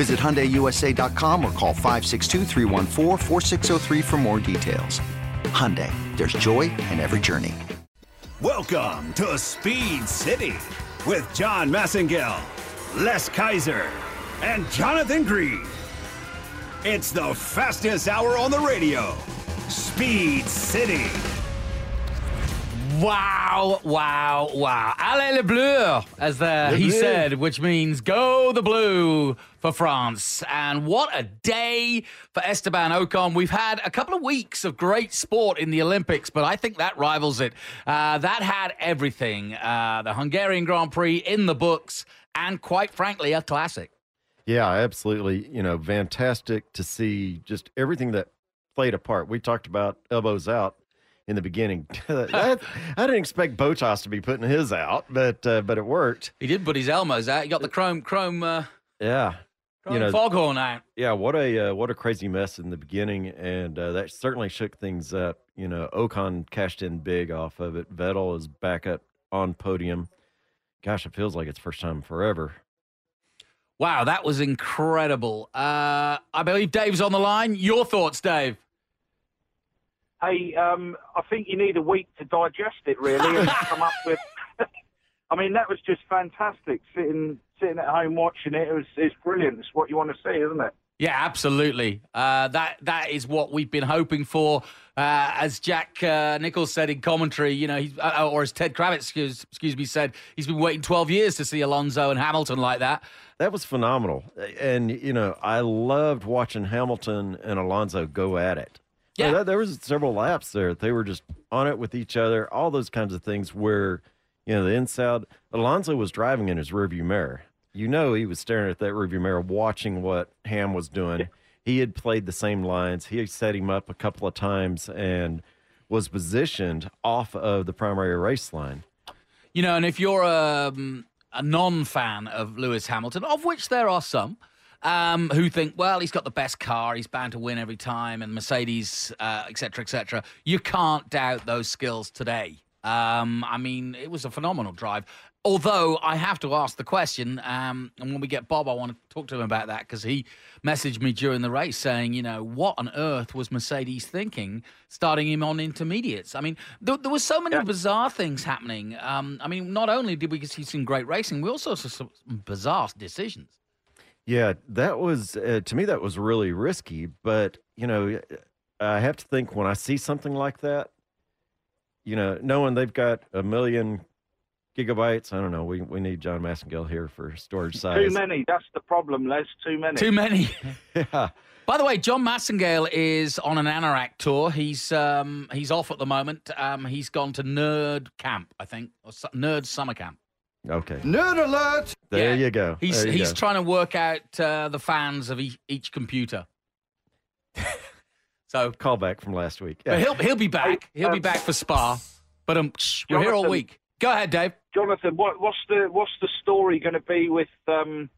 Visit HyundaiUSA.com or call 562 for more details. Hyundai, there's joy in every journey. Welcome to Speed City with John Massengill, Les Kaiser, and Jonathan Green. It's the fastest hour on the radio. Speed City. Wow, wow, wow. Allez le bleu, as the, he bleu. said, which means go the blue for France. And what a day for Esteban Ocon. We've had a couple of weeks of great sport in the Olympics, but I think that rivals it. Uh, that had everything. Uh, the Hungarian Grand Prix in the books, and quite frankly, a classic. Yeah, absolutely. You know, fantastic to see just everything that played a part. We talked about elbows out in the beginning. I, I didn't expect Bottas to be putting his out, but uh, but it worked. He did put his Elmos out. He got the chrome chrome, uh, Yeah, chrome know- foghorn out. yeah. What a uh, what a crazy mess in the beginning, and uh, that certainly shook things up. You know, Ocon cashed in big off of it. Vettel is back up on podium. Gosh, it feels like it's first time forever. Wow, that was incredible. Uh, I believe Dave's on the line. Your thoughts, Dave? Hey, um, I think you need a week to digest it, really, and come up with. I mean, that was just fantastic. Sitting sitting at home watching it, it was it's brilliant. It's what you want to see, isn't it? Yeah, absolutely. Uh, that that is what we've been hoping for. Uh, as Jack uh, Nicholls said in commentary, you know, he's, uh, or as Ted Kravitz, excuse, excuse me, said, he's been waiting 12 years to see Alonso and Hamilton like that. That was phenomenal. And, you know, I loved watching Hamilton and Alonso go at it. Yeah. There, there was several laps there. They were just on it with each other, all those kinds of things where, you know, the inside, Alonso was driving in his rearview mirror. You know, he was staring at that rearview mirror, watching what Ham was doing. He had played the same lines. He had set him up a couple of times and was positioned off of the primary race line. You know, and if you're um, a non fan of Lewis Hamilton, of which there are some, um, who think, well, he's got the best car, he's bound to win every time, and Mercedes, uh, et cetera, et cetera, you can't doubt those skills today. Um, I mean, it was a phenomenal drive. Although I have to ask the question, um, and when we get Bob, I want to talk to him about that because he messaged me during the race saying, you know, what on earth was Mercedes thinking starting him on intermediates? I mean, there, there were so many bizarre things happening. Um, I mean, not only did we see some great racing, we also saw some bizarre decisions. Yeah, that was uh, to me that was really risky. But you know, I have to think when I see something like that, you know, knowing they've got a million gigabytes, I don't know. We we need John Massengill here for storage size. Too many. That's the problem, Les. Too many. Too many. Yeah, By the way, John Massengale is on an Anorak tour. He's um, he's off at the moment. Um, he's gone to Nerd Camp, I think, or su- Nerd Summer Camp. Okay. Nerd alert! There Yeah. you go. He's you he's go. trying to work out uh, the fans of each, each computer. so, call back from last week. but Yeah. he'll he'll be back. He'll be um, back for Spa. But um, shh, we're here all week. Go ahead, Dave. Jonathan, what, what's the what's the story going to be with um,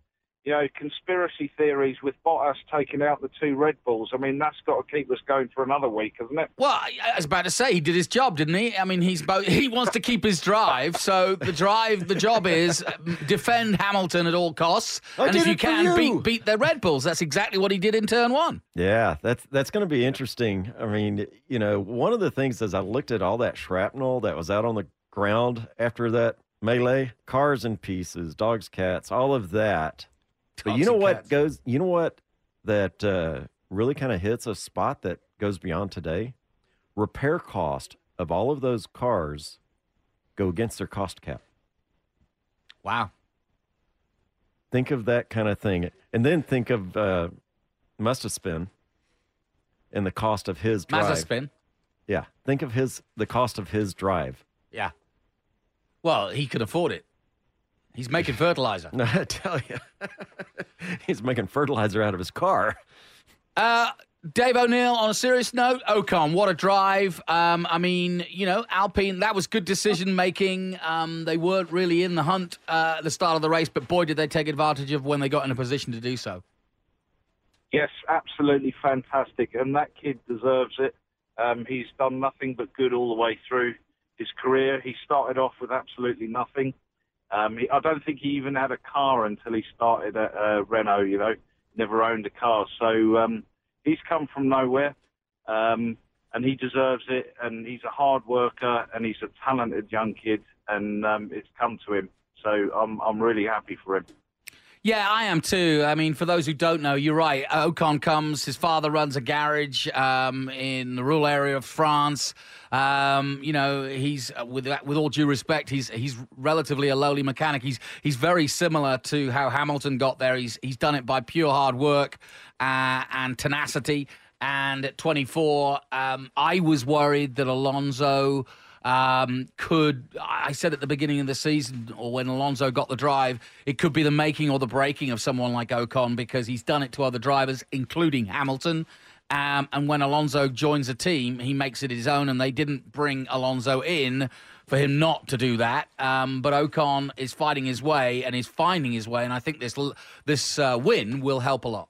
you know conspiracy theories with Bottas taking out the two Red Bulls? I mean, that's got to keep us going for another week, hasn't it? Well, I, I was about to say he did his job, didn't he? I mean, he's both, he wants to keep his drive, so the drive, the job is defend Hamilton at all costs, I and if you can, you. beat beat the Red Bulls. That's exactly what he did in turn one. Yeah, that's that's going to be interesting. I mean, you know, one of the things as I looked at all that shrapnel that was out on the ground after that melee, cars in pieces, dogs, cats, all of that. But you know what cats. goes? You know what that uh, really kind of hits a spot that goes beyond today. Repair cost of all of those cars go against their cost cap. Wow. Think of that kind of thing, and then think of uh, Mustaspin and the cost of his drive. Mazda spin. Yeah, think of his the cost of his drive. Yeah. Well, he could afford it. He's making fertilizer. No, I tell you, he's making fertilizer out of his car. Uh, Dave O'Neill, on a serious note, Ocon, what a drive. Um, I mean, you know, Alpine, that was good decision making. Um, they weren't really in the hunt uh, at the start of the race, but boy, did they take advantage of when they got in a position to do so. Yes, absolutely fantastic, and that kid deserves it. Um, he's done nothing but good all the way through his career. He started off with absolutely nothing. Um, he, I don't think he even had a car until he started at uh, Renault. You know, never owned a car, so um, he's come from nowhere, um, and he deserves it. And he's a hard worker, and he's a talented young kid, and um, it's come to him. So I'm I'm really happy for him. Yeah, I am too. I mean, for those who don't know, you're right. Ocon comes. His father runs a garage um, in the rural area of France. Um, you know, he's uh, with with all due respect, he's he's relatively a lowly mechanic. He's he's very similar to how Hamilton got there. He's he's done it by pure hard work uh, and tenacity. And at 24, um, I was worried that Alonso um, could I said at the beginning of the season or when Alonso got the drive, it could be the making or the breaking of someone like Ocon because he's done it to other drivers, including Hamilton. Um, and when Alonso joins a team, he makes it his own, and they didn't bring Alonso in for him not to do that. Um, but Ocon is fighting his way and is finding his way, and I think this this uh, win will help a lot.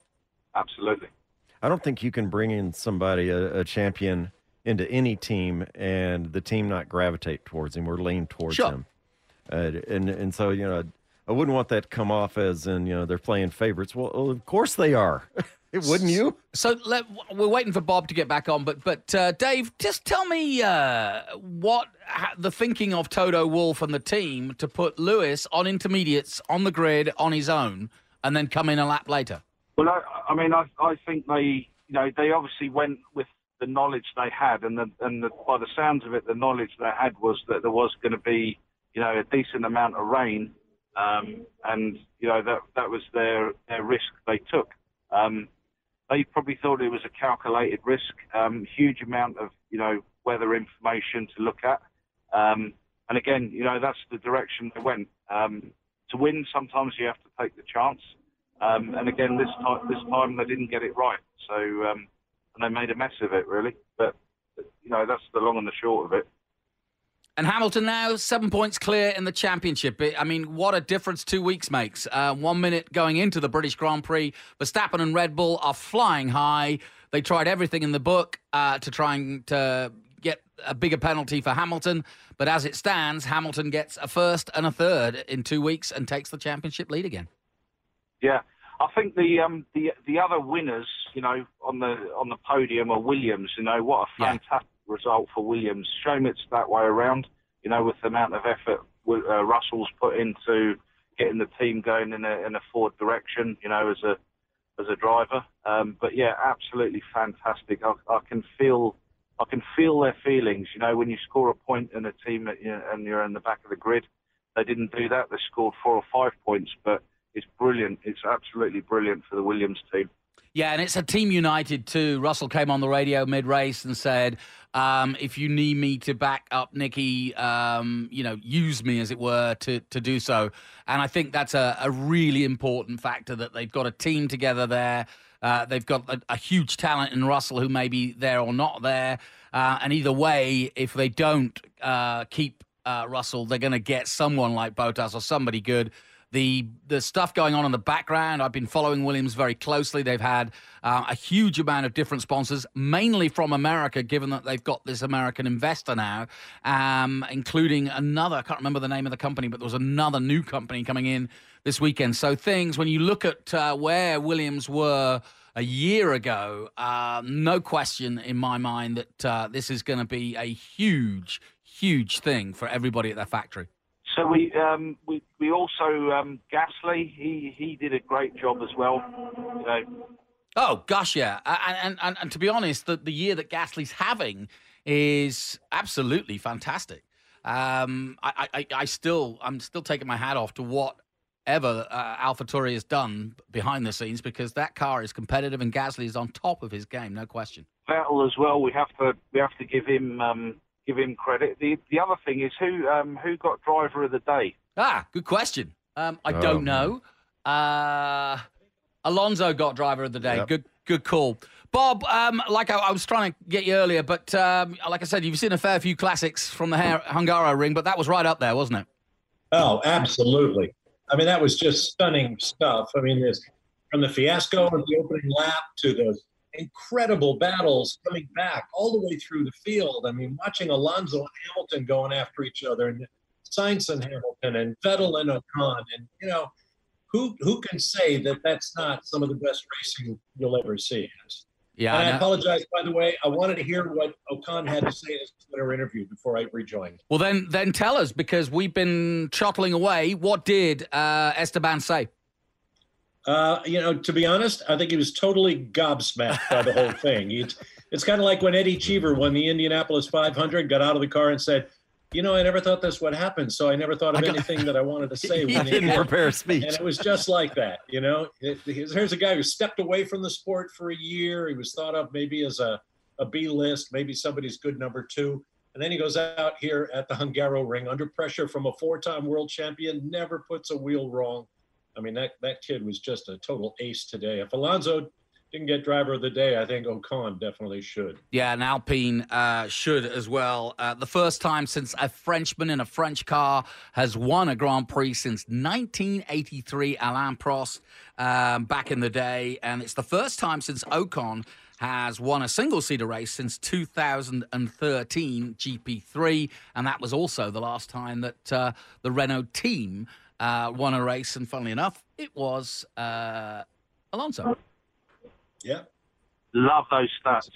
Absolutely. I don't think you can bring in somebody a, a champion into any team and the team not gravitate towards him or lean towards Sure. him. Uh, and and so you know, I wouldn't want that to come off as in you know they're playing favorites. Well, well of course they are. wouldn't you? So let, we're waiting for Bob to get back on, but but uh, Dave, just tell me uh, what ha, the thinking of Toto Wolff and the team to put Lewis on intermediates on the grid on his own, and then come in a lap later. Well, I, I mean, I, I think they, you know, they obviously went with the knowledge they had, and the, and the, by the sounds of it, the knowledge they had was that there was going to be, you know, a decent amount of rain, um, and you know that that was their their risk they took. Um, they probably thought it was a calculated risk, um, huge amount of you know weather information to look at, um, and again, you know that's the direction they went. Um, to win, sometimes you have to take the chance, um, and again this time this time they didn't get it right. So and they made a mess of it, really. But you know, that's the long and the short of it. And Hamilton now seven points clear in the championship. I mean, what a difference two weeks makes. Uh, one minute going into the British Grand Prix, Verstappen and Red Bull are flying high. They tried everything in the book uh, to try and to get a bigger penalty for Hamilton, but as it stands, Hamilton gets a first and a third in two weeks and takes the championship lead again. Yeah, I think the um, the the other winners, you know, on the on the podium are Williams. You know, what a Yeah. fantastic result for Williams. Shame it's that way around. You know, with the amount of effort uh, Russell's put into getting the team going in a in a forward direction. You know, as a as a driver. Um, but yeah, absolutely fantastic. I, I can feel I can feel their feelings. You know, when you score a point in a team that, you know, and you're in the back of the grid, they didn't do that. They scored four or five points, but it's brilliant. It's absolutely brilliant for the Williams team. Yeah, and it's a team united too. Russell came on the radio mid race and said, um, "If you need me to back up Nicky, um, you know, use me as it were to to do so." And I think that's a, a really important factor that they've got a team together there. Uh, they've got a, a huge talent in Russell who may be there or not there. Uh, and either way, if they don't uh, keep uh, Russell, they're going to get someone like Bottas or somebody good the the stuff going on in the background. I've been following Williams very closely. They've had uh, a huge amount of different sponsors, mainly from America, given that they've got this American investor now, um, including another. I can't remember the name of the company, but there was another new company coming in this weekend. So things when you look at uh, where Williams were. A year ago, uh, no question in my mind that uh, this is going to be a huge, huge thing for everybody at their factory. So we um, we we also um, Gasly. He he did a great job as well. You know, Oh gosh, yeah, and and, and to be honest, the, the year that Gasly's having is absolutely fantastic. Um, I, I, I still, I'm still taking my hat off to whatever uh, AlphaTauri has done behind the scenes because that car is competitive and Gasly is on top of his game, no question. Vettel as well. We have to we have to give him um, give him credit. The the other thing is who um, who got driver of the day. Ah, good question. Um, I Oh, don't know. Uh, Alonso got driver of the day. Yep. Good, good call. Bob, um, like I, I was trying to get you earlier, but um, like I said, you've seen a fair few classics from the Har- Hungaroring, but that was right up there, wasn't it? Oh, absolutely. I mean, that was just stunning stuff. I mean, this from the fiasco of the opening lap to the incredible battles coming back all the way through the field. I mean, watching Alonso and Hamilton going after each other, and Sainz and Hamilton, and Vettel and Ocon, and you know, who who can say that that's not some of the best racing you'll ever see? Yeah, and I I apologize, by the way. I wanted to hear what Ocon had to say in his Twitter interview before I rejoined. Well, then, then tell us because we've been chuckling away. What did uh, Esteban say? Uh, you know, to be honest, I think he was totally gobsmacked by the whole thing. It's, it's kind of like when Eddie Cheever won the Indianapolis 500, got out of the car and said, "You know, I never thought this would happen, so I never thought of got- anything that I wanted to say." He didn't happened." prepare a speech. And it was just like that, you know. It, here's a guy who stepped away from the sport for a year. He was thought of maybe as a, a B list, maybe somebody's good number two. And then he goes out here at the Hungaroring under pressure from a four time world champion, never puts a wheel wrong. I mean, that, that kid was just a total ace today. If Alonso didn't get driver of the day, I think Ocon definitely should. Yeah, and Alpine uh, should as well. Uh, the first time since a Frenchman in a French car has won a Grand Prix since 1983, Alain Prost, um, back in the day. And it's the first time since Ocon has won a single seater race since 2013 GP3. And that was also the last time that uh, the Renault team uh, won a race. And funnily enough, it was uh, Alonso. Yeah. Love those stats.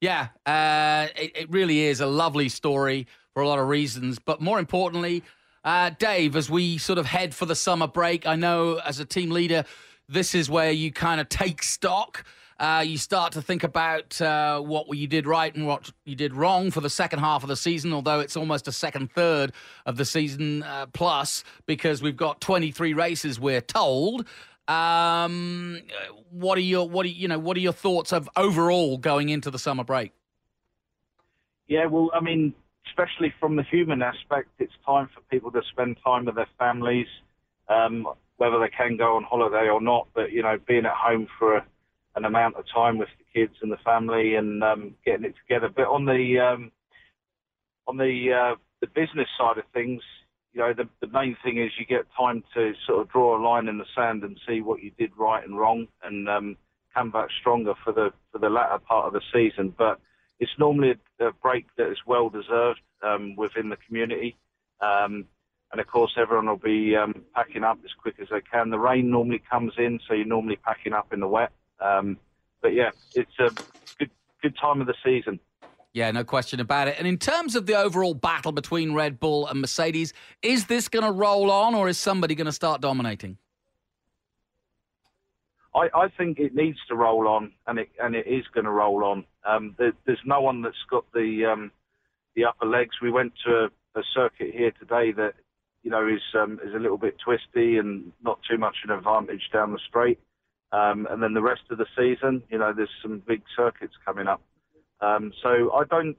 Yeah, uh, it, it really is a lovely story for a lot of reasons. But more importantly, uh, Dave, as we sort of head for the summer break, I know as a team leader, this is where you kind of take stock. Uh, you start to think about uh, what you did right and what you did wrong for the second half of the season, although it's almost a second third of the season uh, plus because we've got 23 races, we're told. Um, what are your what are you know what are your thoughts of overall going into the summer break? Yeah, well, I mean, especially from the human aspect, it's time for people to spend time with their families, um, whether they can go on holiday or not. But you know, being at home for a, an amount of time with the kids and the family and um, getting it together. But on the um, on the uh, the business side of things, you know, the, the main thing is you get time to sort of draw a line in the sand and see what you did right and wrong, and um, come back stronger for the for the latter part of the season. But it's normally a, break that is well deserved um, within the community. Um, and of course, everyone will be um, packing up as quick as they can. The rain normally comes in, so you're normally packing up in the wet. Um, but yeah, it's a good good time of the season. Yeah, no question about it. And in terms of the overall battle between Red Bull and Mercedes, is this going to roll on, or is somebody going to start dominating? I, I think it needs to roll on, and it and it is going to roll on. Um, there, there's no one that's got the um, the upper legs. We went to a, a circuit here today that you know is um, is a little bit twisty and not too much an advantage down the straight. Um, and then the rest of the season, you know, there's some big circuits coming up. Um, so I don't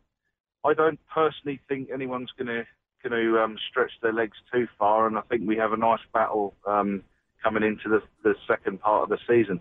I don't personally think anyone's going to going to um, stretch their legs too far, and I think we have a nice battle. Um, coming into the, the second part of the season.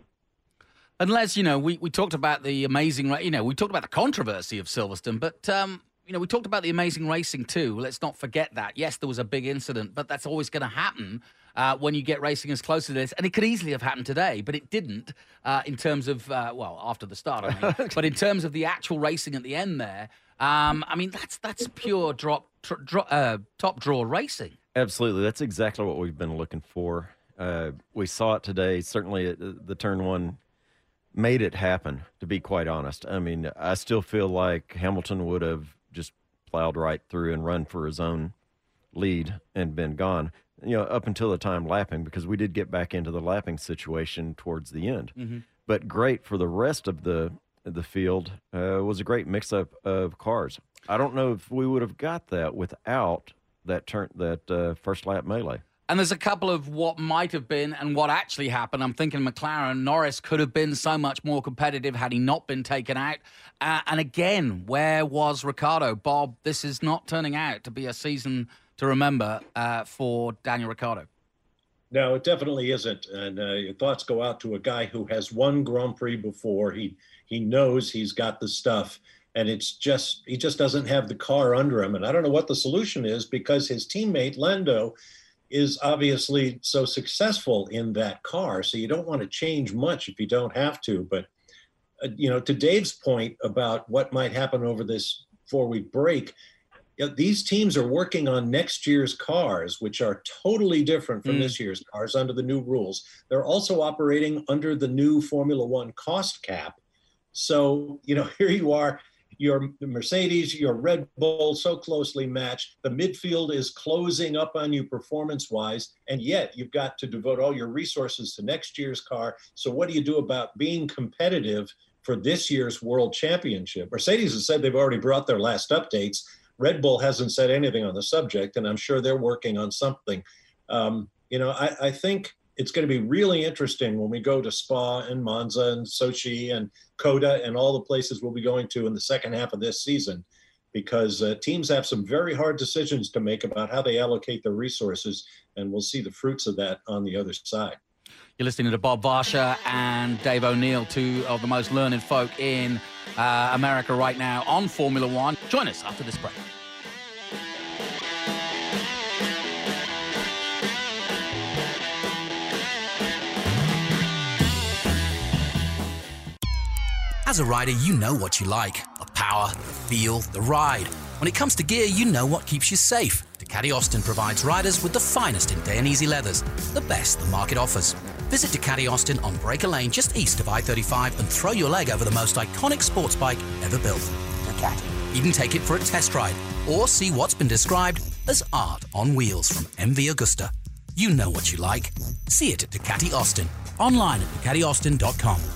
Unless, you know, we, we talked about the amazing, you know, we talked about the controversy of Silverstone, but, um, you know, we talked about the amazing racing too. Let's not forget that. Yes, there was a big incident, but that's always going to happen uh, when you get racing as close to this. And it could easily have happened today, but it didn't uh, in terms of, uh, well, after the start, I mean. but in terms of the actual racing at the end there, um, I mean, that's that's pure drop, tr- dro- uh, top draw racing. Absolutely. That's exactly what we've been looking for. Uh, we saw it today. Certainly, uh, the turn one made it happen, to be quite honest. I mean, I still feel like Hamilton would have just plowed right through and run for his own lead and been gone, you know, up until the time lapping, because we did get back into the lapping situation towards the end. but great for the rest of the the field. Uh, was a great mix up of cars. I don't know if we would have got that without that turn that uh, first lap melee. And there's a couple of what might have been and what actually happened. I'm thinking McLaren, Norris could have been so much more competitive had he not been taken out. Uh, and again, where was Ricciardo? Bob, this is not turning out to be a season to remember uh, for Daniel Ricciardo. No, it definitely isn't. And uh, your thoughts go out to a guy who has won Grand Prix before. He he knows he's got the stuff, and it's just he just doesn't have the car under him. And I don't know what the solution is because his teammate Lando is obviously so successful in that car. So you don't want to change much if you don't have to. But uh, you know, to Dave's point about what might happen over this four-week break, you know, these teams are working on next year's cars, which are totally different from mm. this year's cars under the new rules. They're also operating under the new Formula One cost cap. So you know, here you are your Mercedes, your Red Bull so closely matched. The midfield is closing up on you performance wise, and yet you've got to devote all your resources to next year's car. So, what do you do about being competitive for this year's world championship? Mercedes has said they've already brought their last updates. Red Bull hasn't said anything on the subject, and I'm sure they're working on something. Um, you know, I, I think it's going to be really interesting when we go to Spa and Monza and Sochi and COTA and all the places we'll be going to in the second half of this season, because uh, teams have some very hard decisions to make about how they allocate their resources, and we'll see the fruits of that on the other side. You're listening to Bob Varsha and Dave O'Neill, two of the most learned folk in uh, America right now on Formula One. Join us after this break. As a rider, you know what you like the power, the feel, the ride. When it comes to gear, you know what keeps you safe. Ducati Austin provides riders with the finest in Dainese leathers, the best the market offers. Visit Ducati Austin on Breaker Lane just east of I 35 and throw your leg over the most iconic sports bike ever built. Ducati. Even take it for a test ride or see what's been described as art on wheels from MV Agusta. You know what you like. See it at Ducati Austin, online at DucatiAustin.com.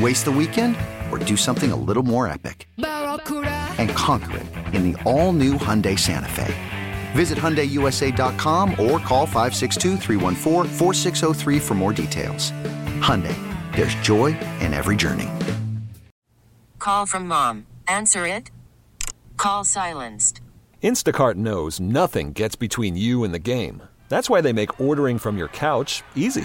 Waste the weekend or do something a little more epic? And conquer it in the all-new Hyundai Santa Fe. Visit HyundaiUSA.com or call 562 for more details. Hyundai, there's joy in every journey. Call from mom. Answer it. Call silenced. Instacart knows nothing gets between you and the game. That's why they make ordering from your couch easy.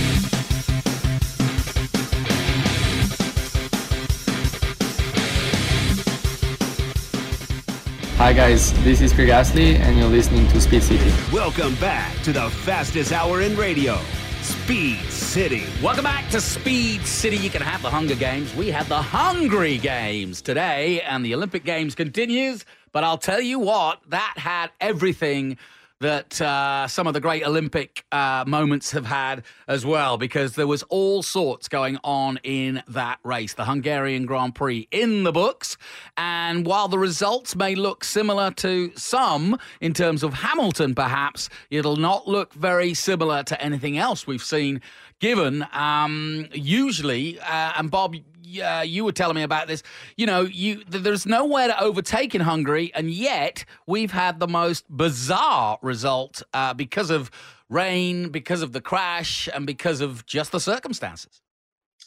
Hi guys, this is Pierre Gasly and you're listening to Speed City. Welcome back to the fastest hour in radio, Speed City. Welcome back to Speed City. You can have the Hunger Games. We have the Hungry Games today, and the Olympic Games continues. But I'll tell you what, that had everything that uh, some of the great Olympic uh, moments have had as well, because there was all sorts going on in that race. The Hungarian Grand Prix in the books. And while the results may look similar to some in terms of Hamilton, perhaps, it'll not look very similar to anything else we've seen given um, usually, uh, and Bob, uh, you were telling me about this. You know, you there's nowhere to overtake in Hungary, and yet we've had the most bizarre result uh, because of rain, because of the crash, and because of just the circumstances.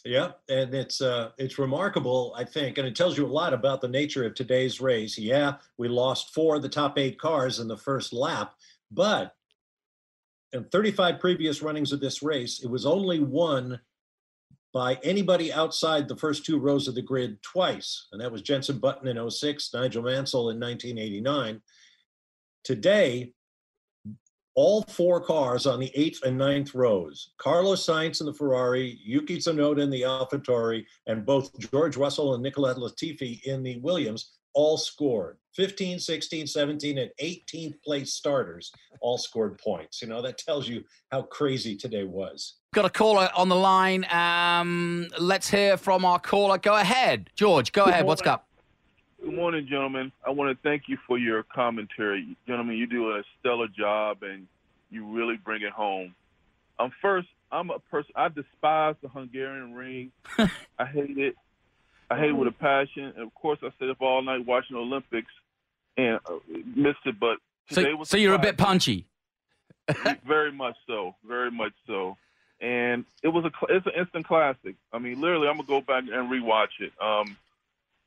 Yeah, and it's uh, it's remarkable, I think, and it tells you a lot about the nature of today's race. Yeah, we lost four of the top eight cars in the first lap, but in 35 previous runnings of this race, it was only won by anybody outside the first two rows of the grid twice, and that was Jenson Button in 06, Nigel Mansell in 1989. Today, all four cars on the eighth and ninth rows, Carlos Sainz in the Ferrari, Yuki Tsunoda in the AlphaTauri, and both George Russell and Nicholas Latifi in the Williams all scored 15 16 17 and 18th place starters all scored points you know that tells you how crazy today was got a caller on the line um, let's hear from our caller go ahead george go Good ahead what's up Good morning, gentlemen. I want to thank you for your commentary. Gentlemen, you do a stellar job and you really bring it home. Um, first, I'm a person, I despise the Hungarian ring. I hate it. I hate it with a passion. And of course, I stayed up all night watching the Olympics and uh, missed it, but today so, was so you're a bit punchy very much so, very much so. And it was a it's an instant classic. I mean, literally, I'm gonna go back and rewatch it. Um,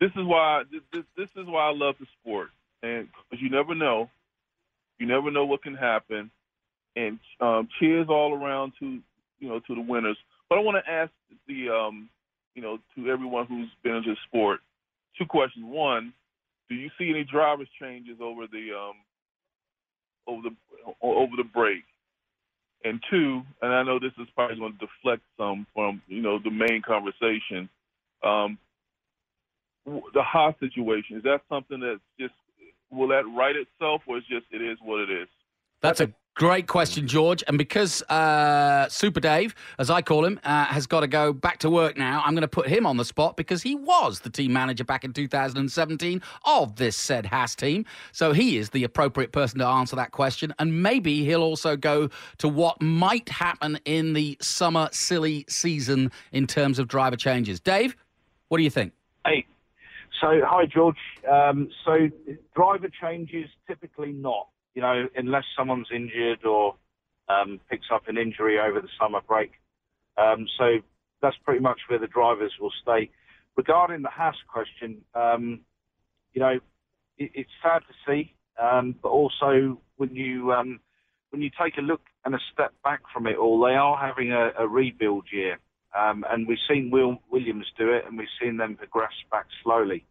this is why this, this this is why I love the sport, and because you never know, you never know what can happen. And um, cheers all around to you know to the winners. But I want to ask the um, you know to everyone who's been into the sport two questions. One, do you see any drivers changes over the um, over the over the break? And two, and I know this is probably going to deflect some from you know the main conversation. Um, the Haas situation is that something that's just will that right itself, or is just it is what it is? That's a great question, George. And because uh, Super Dave, as I call him, uh, has got to go back to work now, I'm going to put him on the spot because he was the team manager back in 2017 of this said Haas team. So he is the appropriate person to answer that question. And maybe he'll also go to what might happen in the summer silly season in terms of driver changes. Dave, what do you think? Hey, so hi George. Um, so driver changes typically not, you know, unless someone's injured or um, picks up an injury over the summer break. Um, so that's pretty much where the drivers will stay. Regarding the Haas question, um, you know, it, it's sad to see, um, but also when you um, when you take a look and a step back from it all, they are having a, a rebuild year. Um, and we've seen Will Williams do it, and we've seen them progress back slowly.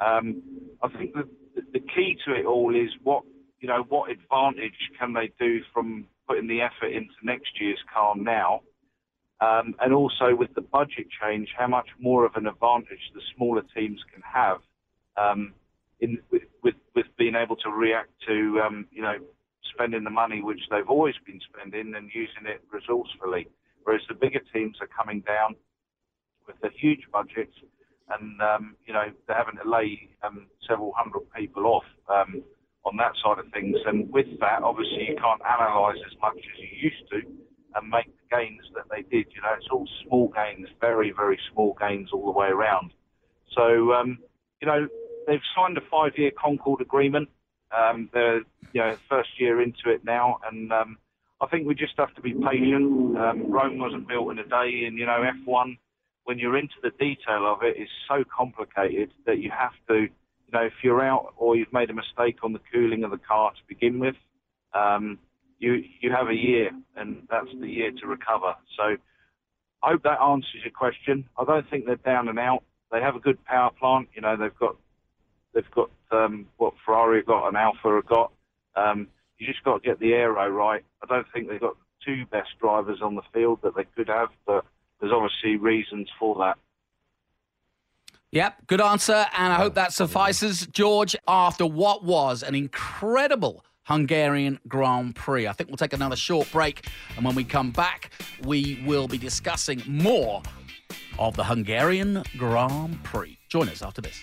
I think the, the key to it all is what you know, what advantage can they do from putting the effort into next year's car now, um, and also with the budget change, how much more of an advantage the smaller teams can have um, in with, with with being able to react to um, you know spending the money which they've always been spending and using it resourcefully. Whereas the bigger teams are coming down with the huge budgets, and um, you know they're having to lay um, several hundred people off um, on that side of things. And with that, obviously, you can't analyse as much as you used to and make the gains that they did. You know, it's all small gains, very very small gains all the way around. So um, you know they've signed a five-year Concorde agreement. Um, they're you know first year into it now, and um, I think we just have to be patient. Um, Rome wasn't built in a day, and you know F1 when you're into the detail of it, is so complicated that you have to, you know, if you're out or you've made a mistake on the cooling of the car to begin with, um, you you have a year, and that's the year to recover. So I hope that answers your question. I don't think they're down and out. They have a good power plant. You know, they've got they've got um, what Ferrari have got and Alfa have got. Um, you just got to get the aero right. I don't think they've got two best drivers on the field that they could have, but there's obviously reasons for that. Yep, good answer, and I hope that suffices, George. After what was an incredible Hungarian Grand Prix. I think we'll take another short break, and when we come back, we will be discussing more of the Hungarian Grand Prix. Join us after this.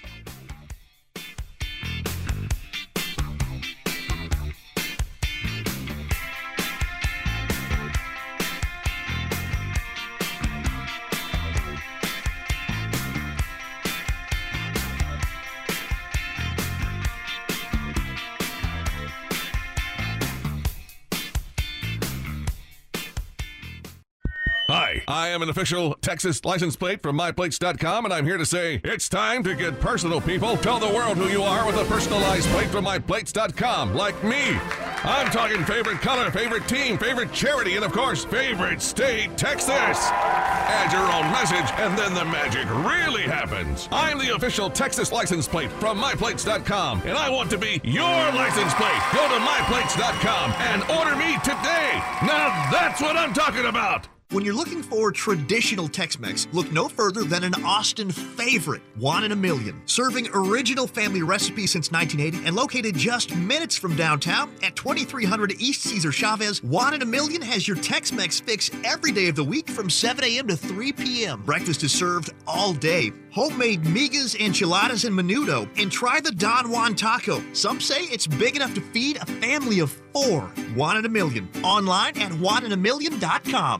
I am an official Texas license plate from MyPlates.com, and I'm here to say it's time to get personal, people. Tell the world who you are with a personalized plate from MyPlates.com, like me. I'm talking favorite color, favorite team, favorite charity, and of course, favorite state, Texas. Add your own message, and then the magic really happens. I'm the official Texas license plate from MyPlates.com, and I want to be your license plate. Go to MyPlates.com and order me today. Now that's what I'm talking about. When you're looking for traditional Tex Mex, look no further than an Austin favorite, One in a Million. Serving original family recipes since 1980 and located just minutes from downtown at 2300 East Cesar Chavez, One in a Million has your Tex Mex fix every day of the week from 7 a.m. to 3 p.m. Breakfast is served all day. Homemade migas, enchiladas, and menudo. And try the Don Juan taco. Some say it's big enough to feed a family of four. One in a Million. Online at oneinaMillion.com.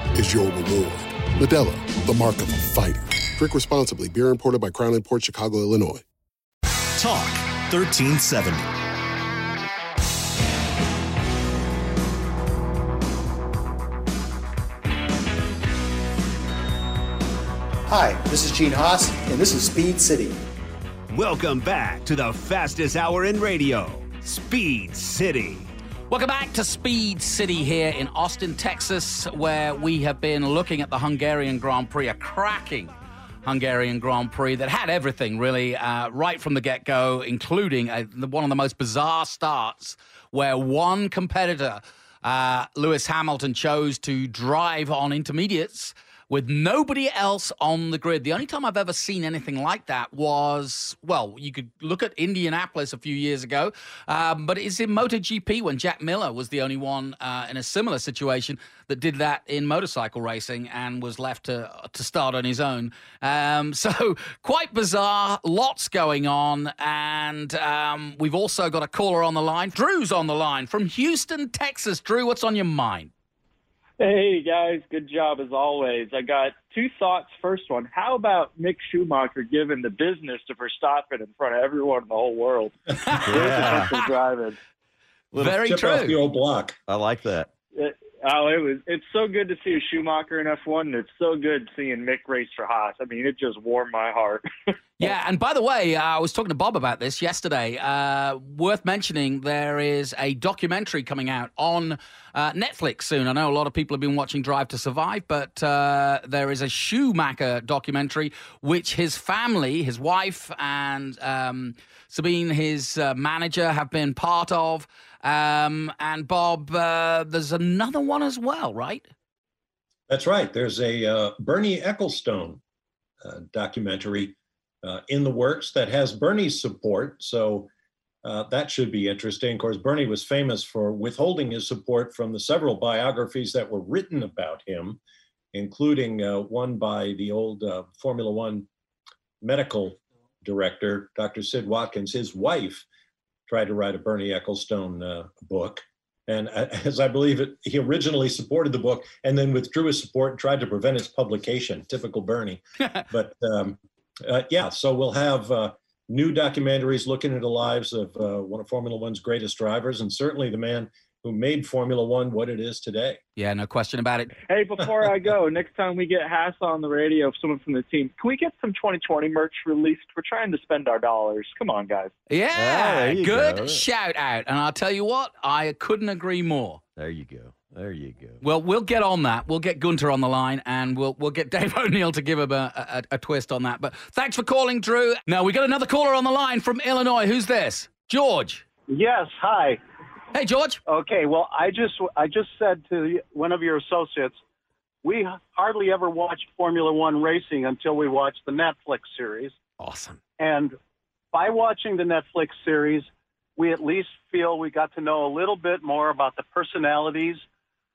is your reward. Modelo, the mark of a fighter. Drink responsibly. Beer imported by Crown Port Chicago, Illinois. Talk 1370. Hi, this is Gene Haas, and this is Speed City. Welcome back to the fastest hour in radio, Speed City. Welcome back to Speed City here in Austin, Texas, where we have been looking at the Hungarian Grand Prix, a cracking Hungarian Grand Prix that had everything really uh, right from the get go, including a, one of the most bizarre starts where one competitor, uh, Lewis Hamilton, chose to drive on intermediates with nobody else on the grid. The only time I've ever seen anything like that was, well, you could look at Indianapolis a few years ago, um, but it's in MotoGP when Jack Miller was the only one uh, in a similar situation that did that in motorcycle racing and was left to to start on his own. Um, so quite bizarre, lots going on, and um, we've also got a caller on the line. Drew's on the line from Houston, Texas. Drew, what's on your mind? Hey guys, good job as always. I got two thoughts. First one, how about Mick Schumacher giving the business to Verstappen in front of everyone in the whole world? Yeah. Driving. Little Very chip true. off the old block. I like that. It, oh, it was. It's so good to see a Schumacher in F1. and It's so good seeing Mick race for Haas. I mean, it just warmed my heart. Yeah, and by the way, uh, I was talking to Bob about this yesterday. Uh, worth mentioning, there is a documentary coming out on uh, Netflix soon. I know a lot of people have been watching Drive to Survive, but uh, there is a Schumacher documentary which his family, his wife, and um, Sabine, his uh, manager, have been part of. Um, and Bob, uh, there's another one as well, right? That's right. There's a uh, Bernie Ecclestone uh, documentary uh, in the works that has Bernie's support. So uh, that should be interesting. Of course, Bernie was famous for withholding his support from the several biographies that were written about him, including uh, one by the old Formula One medical director, Dr. Sid Watkins. His wife tried to write a Bernie Ecclestone uh, book. And as I believe it, he originally supported the book and then withdrew his support and tried to prevent its publication. Typical Bernie. but um, uh, yeah, so we'll have uh, new documentaries looking at the lives of uh, one of Formula One's greatest drivers, and certainly the man who made Formula One what it is today. Yeah, no question about it. hey, before I go, next time we get Haas on the radio, someone from the team, can we get some 2020 merch released? We're trying to spend our dollars. Come on, guys. Yeah, ah, there good go. shout out. And I'll tell you what, I couldn't agree more. There you go. There you go. Well, we'll get on that. We'll get Gunter on the line, and we'll we'll get Dave O'Neill to give him a, a, a twist on that. But thanks for calling, Drew. Now we got another caller on the line from Illinois. Who's this? George. Yes, hi. Hey, George. Okay, well, I just I just said to one of your associates, we hardly ever watched Formula One racing until we watched the Netflix series. Awesome. And by watching the Netflix series, we at least feel we got to know a little bit more about the personalities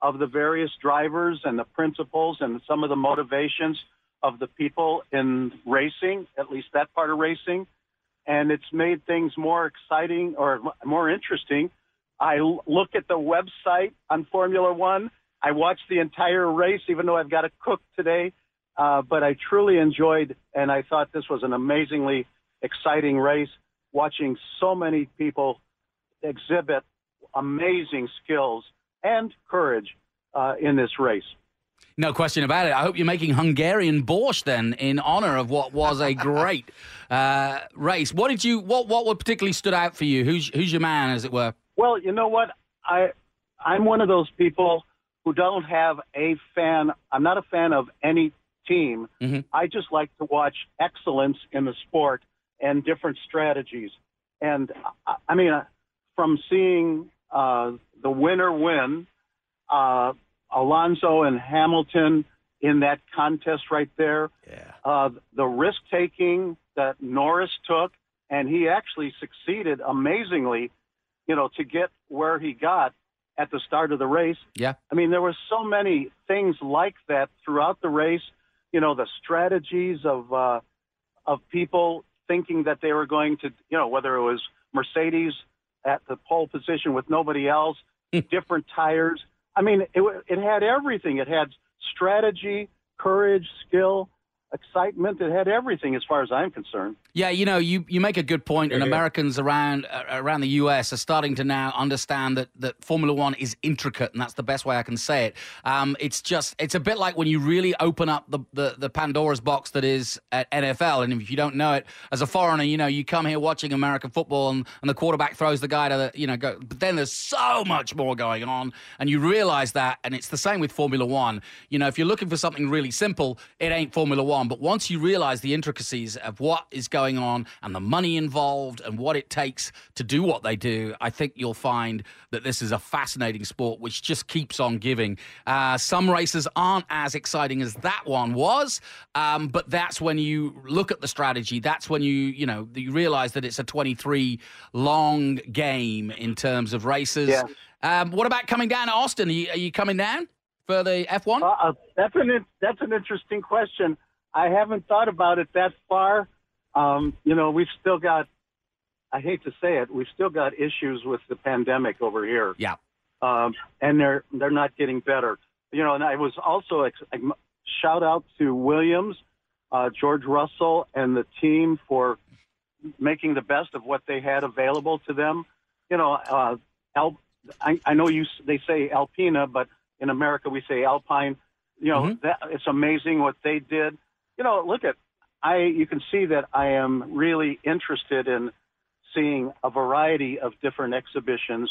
of the various drivers and the principles and some of the motivations of the people in racing, at least that part of racing. And it's made things more exciting or more interesting. I look at the website on Formula One. I watched the entire race, even though I've got to cook today. Uh, but I truly enjoyed, and I thought this was an amazingly exciting race. Watching so many people exhibit amazing skills and courage uh, in this race. No question about it. I hope you're making Hungarian borscht then in honor of what was a great uh, race. What did you? What what particularly stood out for you? Who's who's your man, as it were? Well, you know what? I I'm one of those people who don't have a fan. I'm not a fan of any team. I just like to watch excellence in the sport and different strategies. And I, I mean, uh, from seeing uh, the winner win, uh, Alonso and Hamilton in that contest right there, uh, the risk taking that Norris took, and he actually succeeded amazingly, you know, to get where he got at the start of the race. Yeah. I mean, there were so many things like that throughout the race. You know, the strategies of uh, of people thinking that they were going to, you know, whether it was Mercedes at the pole position with nobody else, different tires. I mean, it it had everything. It had strategy, courage, skill, excitement. It had everything, as far as I'm concerned. Yeah, you know, you, you make a good point. point, and Here, here. Americans around uh, around the U.S. are starting to now understand that, that Formula One is intricate, and that's the best way I can say it. Um, it's just it's a bit like when you really open up the, the, the Pandora's box that is at NFL, and if you don't know it as a foreigner, you know, you come here watching American football, and, and the quarterback throws the guy to the you know go, but then there's so much more going on, and you realize that, and it's the same with Formula One. You know, if you're looking for something really simple, it ain't Formula One, but once you realize the intricacies of what is going on and the money involved and what it takes to do what they do, I think you'll find that this is a fascinating sport which just keeps on giving. Uh, some races aren't as exciting as that one was, um, but that's when you look at the strategy. That's when you, you know, you realize that it's a 23 long game in terms of races. Yeah. Um, what about coming down to Austin? Are you, are you coming down for the F1? Uh, that's an that's an interesting question. I haven't thought about it that far. Um, you know, we've still got. I hate to say it, we've still got issues with the pandemic over here. Yeah. Um, and they're they're not getting better. you know, and I was also ex- shout out to Williams, uh, George Russell, and the team for making the best of what they had available to them. You know, uh, Al, I, I know you they say Alpina, but in America we say Alpine. You know, that it's amazing what they did. You know, look at I. You can see that I am really interested in seeing a variety of different exhibitions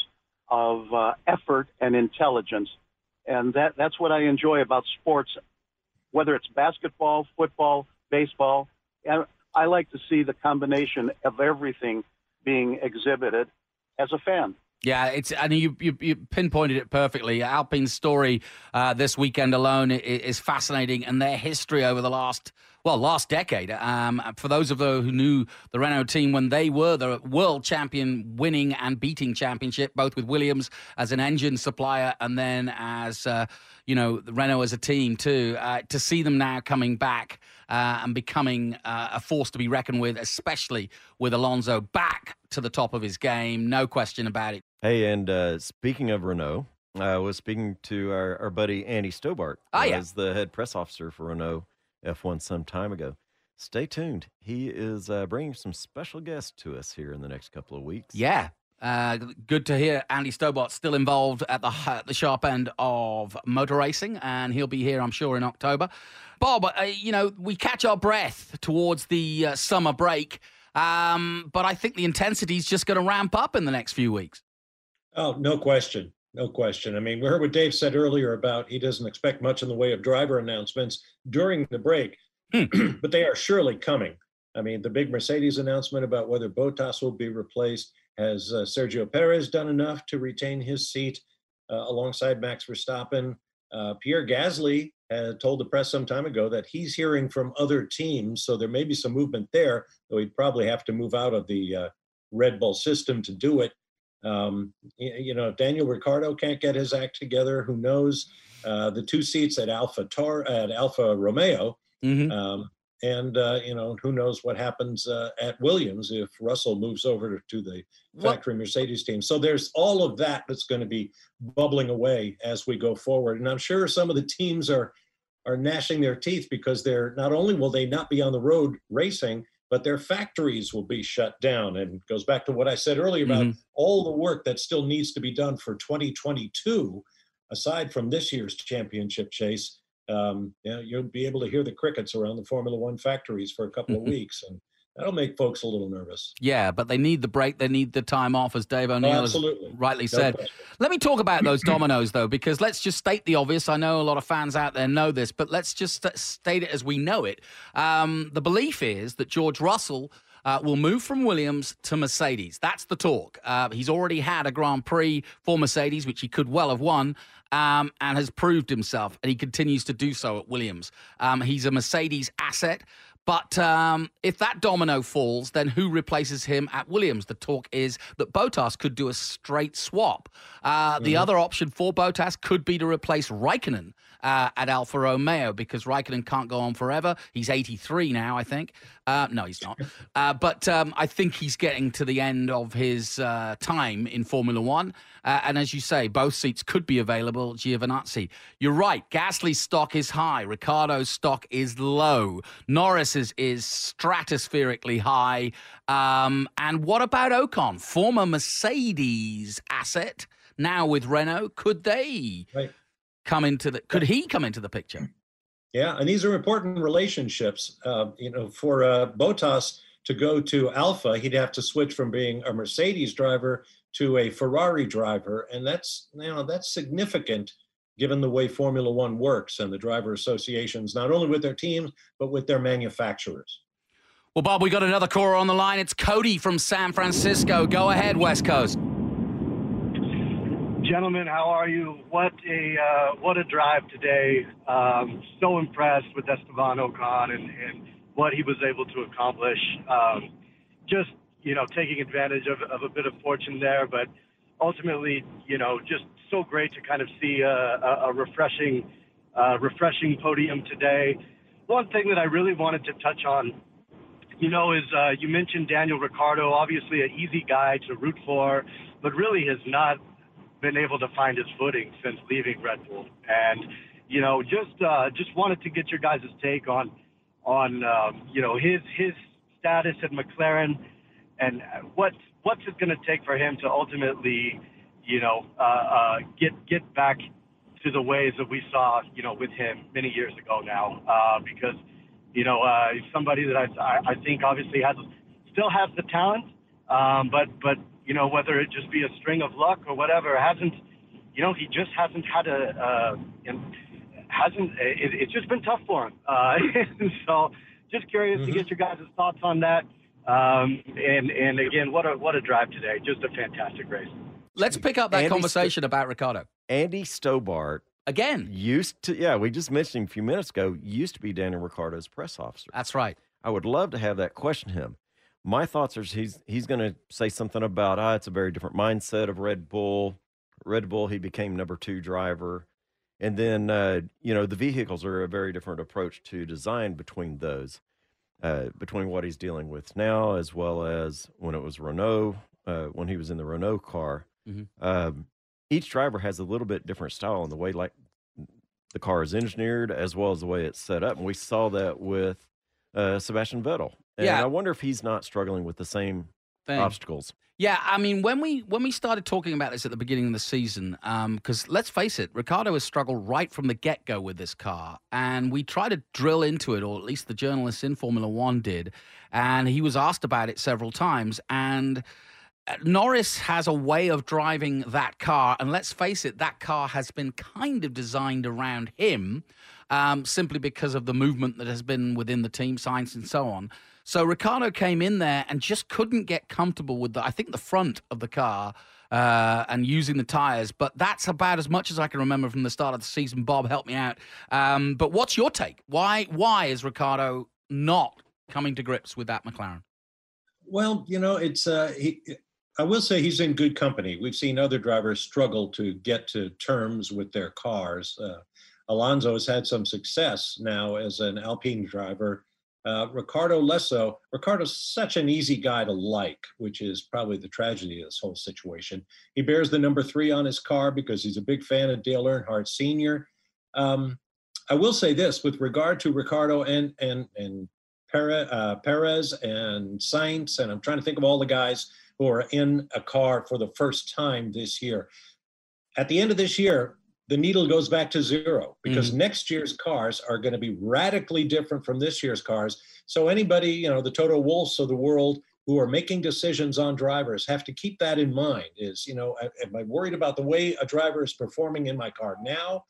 of uh, effort and intelligence, and that that's what I enjoy about sports, whether it's basketball, football, baseball. And I like to see the combination of everything being exhibited as a fan. Yeah, it's and you you, you pinpointed it perfectly. Alpine's story uh, this weekend alone is fascinating, and their history over the last well last decade. Um, for those of those who knew the Renault team when they were the world champion, winning and beating championship, both with Williams as an engine supplier and then as uh, you know Renault as a team too. Uh, to see them now coming back uh, and becoming uh, a force to be reckoned with, especially with Alonso back to the top of his game, no question about it. Hey, and uh, speaking of Renault, I was speaking to our, our buddy Andy Stobart, Oh, who yeah. was the head press officer for Renault F1 some time ago. Stay tuned. He is uh, bringing some special guests to us here in the next couple of weeks. Yeah. Uh, good to hear Andy Stobart still involved at the at the sharp end of motor racing, and he'll be here, I'm sure, in October. Bob, uh, you know, we catch our breath towards the uh, summer break, um, but I think the intensity is just going to ramp up in the next few weeks. Oh, no question. No question. I mean, we heard what Dave said earlier about he doesn't expect much in the way of driver announcements during the break, but they are surely coming. I mean, the big Mercedes announcement about whether Bottas will be replaced. Has uh, Sergio Perez done enough to retain his seat uh, alongside Max Verstappen? Uh, Pierre Gasly had told the press some time ago that he's hearing from other teams, so there may be some movement there, though he'd probably have to move out of the uh, Red Bull system to do it. Um, you know, if Daniel Ricciardo can't get his act together, who knows? Uh, the two seats at Alpha Tar at Alfa Romeo, um, and uh, you know, who knows what happens uh, at Williams if Russell moves over to the factory Mercedes team. So there's all of that that's going to be bubbling away as we go forward, and I'm sure some of the teams are are gnashing their teeth because they're not only will they not be on the road racing, but their factories will be shut down. And it goes back to what I said earlier about all the work that still needs to be done for 2022, aside from this year's championship chase. Um, you know, you'll be able to hear the crickets around the Formula One factories for a couple of weeks, and that'll make folks a little nervous. Yeah, but they need the break. They need the time off, as Dave O'Neill has absolutely. rightly No said. question. Let me talk about those dominoes, though, because let's just state the obvious. I know a lot of fans out there know this, but let's just state it as we know it. Um, the belief is that George Russell. Uh, will move from Williams to Mercedes. That's the talk. Uh, he's already had a Grand Prix for Mercedes, which he could well have won, um, and has proved himself, and he continues to do so at Williams. Um, he's a Mercedes asset. But um, if that domino falls, then who replaces him at Williams? The talk is that Bottas could do a straight swap. Uh, The Mhm. other option for Bottas could be to replace Raikkonen uh, at Alfa Romeo because Raikkonen can't go on forever. He's 83 now, I think. Uh, no, he's not. Uh, but um, I think he's getting to the end of his uh, time in Formula One. Uh, and as you say, both seats could be available. Giovinazzi, you're right. Gasly's stock is high. Ricciardo's stock is low. Norris's is stratospherically high. Um, and what about Ocon, former Mercedes asset, now with Renault? Could they come into the? Could he come into the picture? Yeah, and these are important relationships. Uh, you know, for uh, Bottas to go to Alfa, he'd have to switch from being a Mercedes driver to a Ferrari driver, and that's you know that's significant given the way Formula One works and the driver associations, not only with their teams but with their manufacturers. Well, Bob, we got another caller on the line. It's Cody from San Francisco. Go ahead, West Coast. Gentlemen, how are you? What a uh, what a drive today! Um, so impressed with Esteban Ocon and, and what he was able to accomplish. Um, just you know, taking advantage of, of a bit of fortune there, but ultimately, you know, just so great to kind of see a, a, refreshing, uh, refreshing podium today. One thing that I really wanted to touch on, you know, is uh, you mentioned Daniel Ricciardo, obviously an easy guy to root for, but really has not been able to find his footing since leaving Red Bull. And you know, just uh, just wanted to get your guys' take on on um, you know his his status at McLaren and what what's it going to take for him to ultimately you know uh, uh, get get back to the ways that we saw you know with him many years ago now uh, because you know uh, he's somebody that I, I think obviously has still has the talent um, but but you know whether it just be a string of luck or whatever hasn't you know he just hasn't had a uh, hasn't it, it's just been tough for him. Uh, so just curious mm-hmm. to get your guys' thoughts on that. Um, and and again, what a what a drive today! Just a fantastic race. Let's pick up that Andy conversation St- about Ricciardo. Andy Stobart again used to yeah we just mentioned him a few minutes ago used to be Daniel Ricciardo's press officer. That's right. I would love to have that question him. My thoughts are he's he's going to say something about ah it's a very different mindset of Red Bull. Red Bull he became number two driver. And then, uh, you know, the vehicles are a very different approach to design between those, uh, between what he's dealing with now, as well as when it was Renault, uh, when he was in the Renault car. Mm-hmm. Um, each driver has a little bit different style in the way, like the car is engineered, as well as the way it's set up. And we saw that with uh, Sebastian Vettel. And yeah. I wonder if he's not struggling with the same Thing. obstacles. Yeah, I mean, when we when we started talking about this at the beginning of the season, because um, let's face it, Ricciardo has struggled right from the get go with this car, and we tried to drill into it, or at least the journalists in Formula One did, and he was asked about it several times, and. Uh, Norris has a way of driving that car, and let's face it, that car has been kind of designed around him, um, simply because of the movement that has been within the team, Sainz, and so on. So Ricciardo came in there and just couldn't get comfortable with the, I think the front of the car uh, and using the tires. But that's about as much as I can remember from the start of the season. Bob, help me out. Um, but what's your take? Why why is Ricciardo not coming to grips with that McLaren? Well, you know, it's uh, he. I will say he's in good company. We've seen other drivers struggle to get to terms with their cars. Uh, Alonso has had some success now as an Alpine driver uh, Ricciardo Lesso, Ricciardo's such an easy guy to like, which is probably the tragedy of this whole situation. He bears the number three on his car because he's a big fan of Dale Earnhardt Sr. Um, I will say this with regard to Ricardo and and and Perez, uh, Perez and Sainz, and I'm trying to think of all the guys who are in a car for the first time this year. At the end of this year, the needle goes back to zero because mm-hmm. next year's cars are going to be radically different from this year's cars. So anybody, you know, the Toto Wolffs of the world who are making decisions on drivers have to keep that in mind is, you know, am I worried about the way a driver is performing in my car now?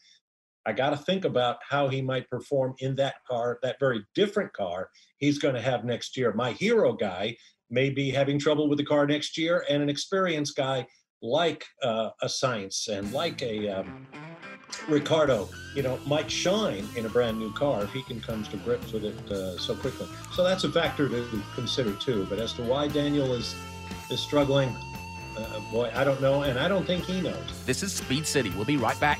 I got to think about how he might perform in that car, that very different car he's going to have next year. My hero guy may be having trouble with the car next year, and an experienced guy like uh, a Sainz and like a um, Ricciardo, you know, might shine in a brand new car if he can come to grips with it uh, so quickly. So that's a factor to consider too. But as to why Daniel is is struggling, uh, boy, I don't know, and I don't think he knows. This is Speed City. We'll be right back.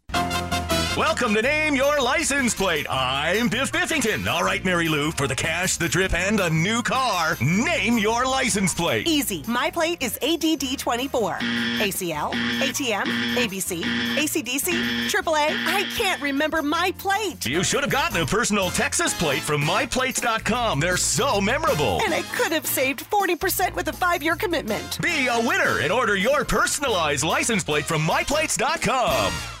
Welcome to Name Your License Plate. I'm Biff Biffington. All right, Mary Lou, for the cash, the trip, and a new car, name your license plate. Easy. My plate is ADD24. ACL, ATM, ABC, ACDC, AAA. I can't remember my plate. You should have gotten a personal Texas plate from myplates.com. They're so memorable. And I could have saved 40% with a five year commitment. Be a winner and order your personalized license plate from myplates.com.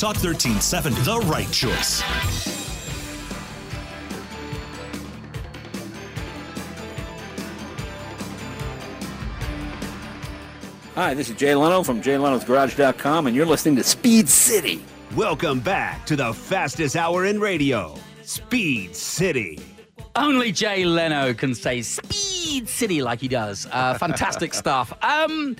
Talk 1370, the right choice. Hi, this is Jay Leno from JayLenosGarage.com, and you're listening to Speed City. Welcome back to the fastest hour in radio, Speed City. Only Jay Leno can say Speed City like he does. Uh, fantastic stuff. Um,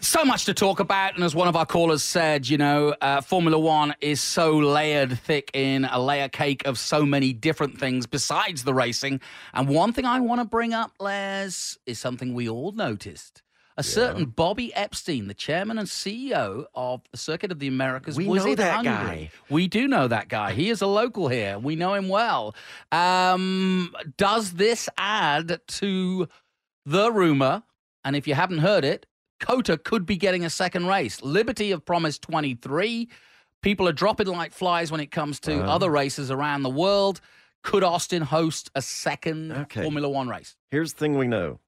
so much to talk about, and as one of our callers said, you know, uh, Formula One is so layered thick in a layer cake of so many different things besides the racing. And one thing I want to bring up, Les, is something we all noticed. A certain Bobby Epstein, the chairman and CEO of the Circuit of the Americas, We was know that Hungary. guy. We do know that guy. He is a local here. We know him well. Um, does this add to the rumor? And if you haven't heard it, Cota could be getting a second race. Liberty have promised 23. People are dropping like flies when it comes to Uh. other races around the world. Could Austin host a second Okay. Formula One race? Here's the thing we know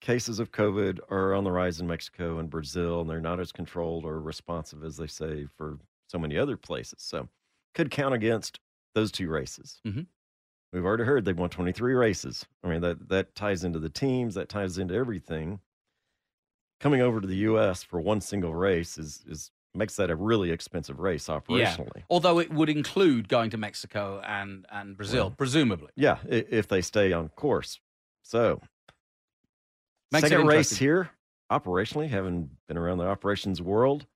cases of COVID are on the rise in Mexico and Brazil, and they're not as controlled or responsive as they say for so many other places. So, could count against those two races. Mhm. We've already heard they've won 23 races. I mean, that, that ties into the teams, that ties into everything. Coming over to the U.S. for one single race is, is makes that a really expensive race operationally. Yeah. Although it would include going to Mexico and, and Brazil, Well, presumably. Yeah, if they stay on course. So, Makes second race here, operationally, having been around the operations world,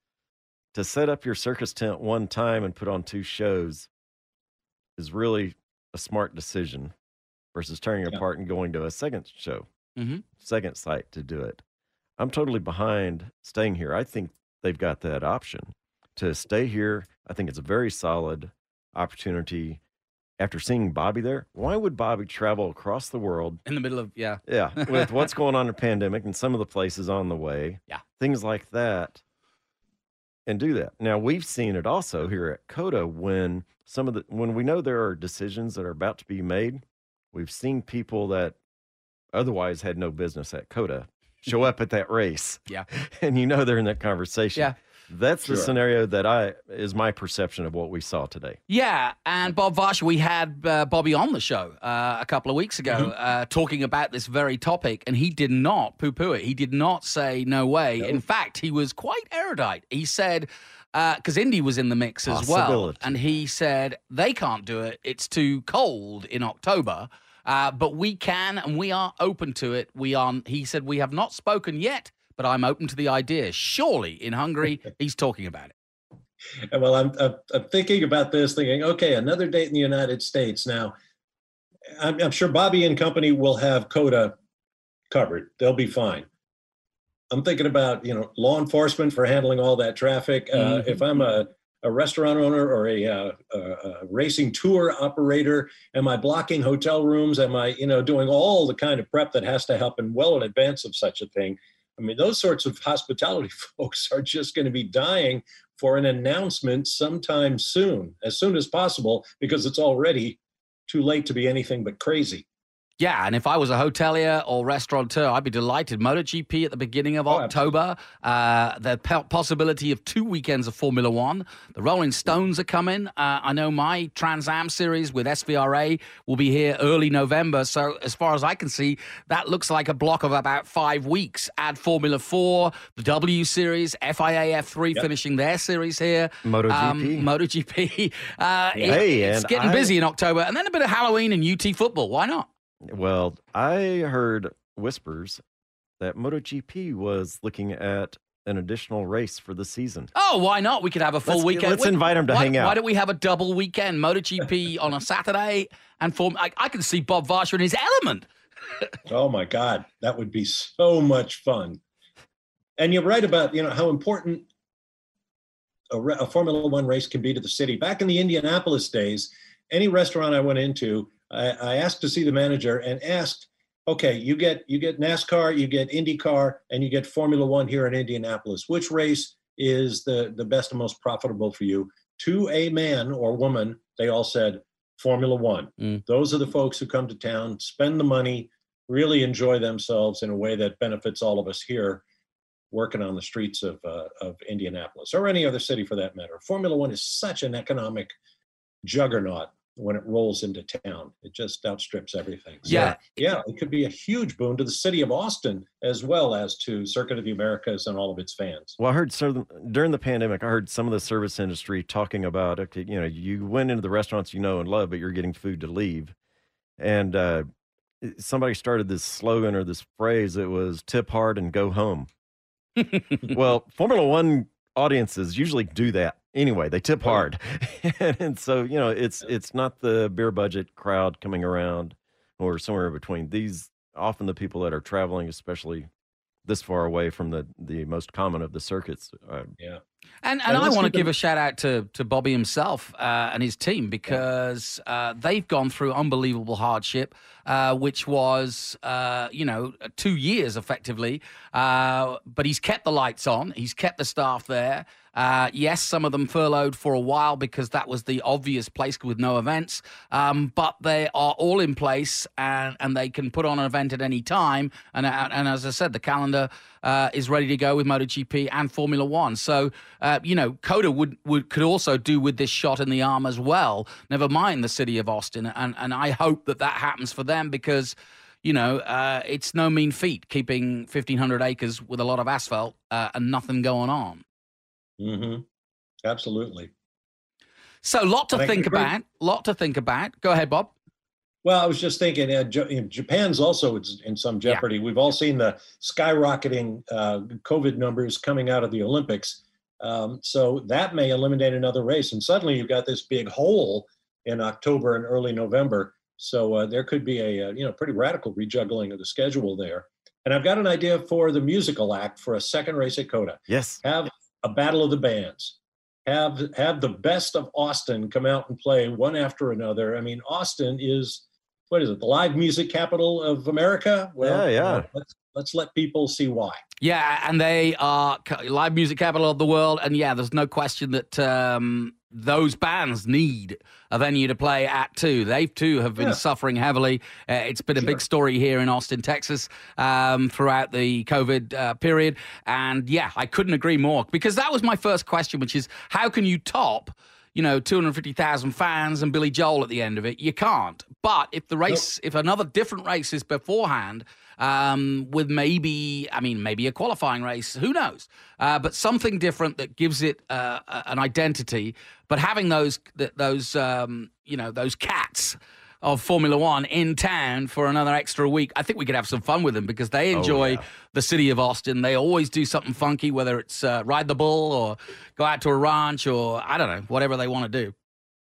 to set up your circus tent one time and put on two shows is really a smart decision versus tearing Yeah. apart and going to a second show, Mhm. second site to do it. I'm totally behind staying here. I think they've got that option to stay here. I think it's a very solid opportunity. After seeing Bobby there, why would Bobby travel across the world In the middle of, yeah. yeah, with what's going on in the pandemic and some of the places on the way. Yeah. Things like that. And do that. Now we've seen it also here at COTA when some of the when we know there are decisions that are about to be made, we've seen people that otherwise had no business at COTA show up at that race. Yeah. And you know they're in that conversation. Yeah. That's the scenario that I is my perception of what we saw today. Yeah, and Bob Varsha, we had uh, Bobby on the show uh, a couple of weeks ago Mm-hmm. uh, talking about this very topic, and he did not poo poo it. He did not say no way. In fact, he was quite erudite. He said, because Indy was in the mix as well, and he said they can't do it. It's too cold in October. Uh, but we can, and we are open to it. We are. He said we have not spoken yet, but I'm open to the idea. Surely in Hungary, he's talking about it. Well, I'm, I'm, I'm thinking about this, thinking, okay, another date in the United States. Now, I'm, I'm sure Bobby and company will have COTA covered. They'll be fine. I'm thinking about, you know, law enforcement for handling all that traffic. Uh, Mhm. If I'm a, a restaurant owner or a, uh, a, racing tour operator, am I blocking hotel rooms? Am I, you know, doing all the kind of prep that has to happen well in advance of such a thing? I mean, those sorts of hospitality folks are just going to be dying for an announcement sometime soon, as soon as possible, because it's already too late to be anything but crazy. Yeah, and if I was a hotelier or restaurateur, I'd be delighted. MotoGP at the beginning of October. Uh, the po- possibility of two weekends of Formula One. The Rolling Stones are coming. Uh, I know my Trans Am series with SVRA will be here early November. So as far as I can see, that looks like a block of about five weeks. Add Formula Four, the W Series, FIA F3 Yep. finishing their series here. MotoGP. Um, MotoGP. Uh, it- it's getting I- busy in October, and then a bit of Halloween and UT football. Why not? Well, I heard whispers that MotoGP was looking at an additional race for the season. Oh, why not? We could have a full Let's- eh, weekend. let's invite him to why, hang out. Why don't we have a double weekend? MotoGP on a Saturday and form. I, I can see Bob Varsha in his element. Oh my God, that would be so much fun. And you're right about you know how important a, a Formula One race can be to the city. Back in the Indianapolis days, any restaurant I went into, I, I asked to see the manager and asked, "Okay, you get you get NASCAR, you get IndyCar, and you get Formula One here in Indianapolis. Which race is the the best and most profitable for you?" To a man or woman, they all said Formula One. Those are the folks who come to town, spend the money, really enjoy themselves in a way that benefits all of us here working on the streets of, uh, of Indianapolis or any other city for that matter. Formula One is such an economic juggernaut when it rolls into town. It just outstrips everything. So, Yeah. Yeah. It could be a huge boon to the city of Austin as well as to Circuit of the Americas and all of its fans. Well, I heard some during the pandemic. I heard some of the service industry talking about okay, you know, you went into the restaurants you know and love, but you're getting food to leave, and uh, somebody started this slogan or this phrase. It was "tip hard and go home." well, Formula One audiences usually do that anyway. They tip hard, and so you know, it's it's not the beer budget crowd coming around or somewhere in between. These often the people that are traveling, especially this far away from the the most common of the circuits. Uh, yeah. And And and I want to give a shout out to to Bobby himself uh, and his team because uh, they've gone through unbelievable hardship, uh, which was uh, you know two years effectively. Uh, but he's kept the lights on. He's kept the staff there. Uh, yes, some of them furloughed for a while because that was the obvious place with no events. Um, but they are all in place and, and they can put on an event at any time. And, and as I said, the calendar uh, is ready to go with MotoGP and Formula One. So, uh, you know, COTA would, would could also do with this shot in the arm as well. Never mind the city of Austin. And, and I hope that that happens for them because you know, uh, it's no mean feat keeping 1,500 acres with a lot of asphalt uh, and nothing going on. Mm-hmm. Absolutely. So, lot to think about. Lot to think about. Go ahead, Bob. Well, I was just thinking, uh, Ja- Japan's also in some jeopardy. We've all seen the skyrocketing uh, COVID numbers coming out of the Olympics. Um, so that may eliminate another race. And suddenly you've got this big hole in October and early November. So uh, there could be a, uh, you know, pretty radical rejuggling of the schedule there. And I've got an idea for the musical act for a second race at COTA. Yes. Have a battle of the bands. Have have the best of Austin come out and play one after another. I mean, Austin is what is it? The live music capital of America. Well, Yeah, you know, yeah. let's let's let people see why. Yeah, and they are live music capital of the world. And yeah, there's no question that um, those bands need a venue to play at too. They too have been Yeah. suffering heavily. Uh, it's been a big story here in Austin, Texas, um, throughout the COVID uh, period. And yeah, I couldn't agree more because that was my first question, which is how can you top? You know, 250,000 fans and Billy Joel at the end of it. You can't. But if the race, if another different race is beforehand, um, with maybe, I mean, maybe a qualifying race, who knows? Uh, but something different that gives it uh, an identity. But having those, those, um, you know, those cats of Formula One in town for another extra week, I think we could have some fun with them because they Oh, enjoy yeah. the city of Austin. They always do something funky, whether it's uh, ride the bull or go out to a ranch or I don't know, whatever they want to do.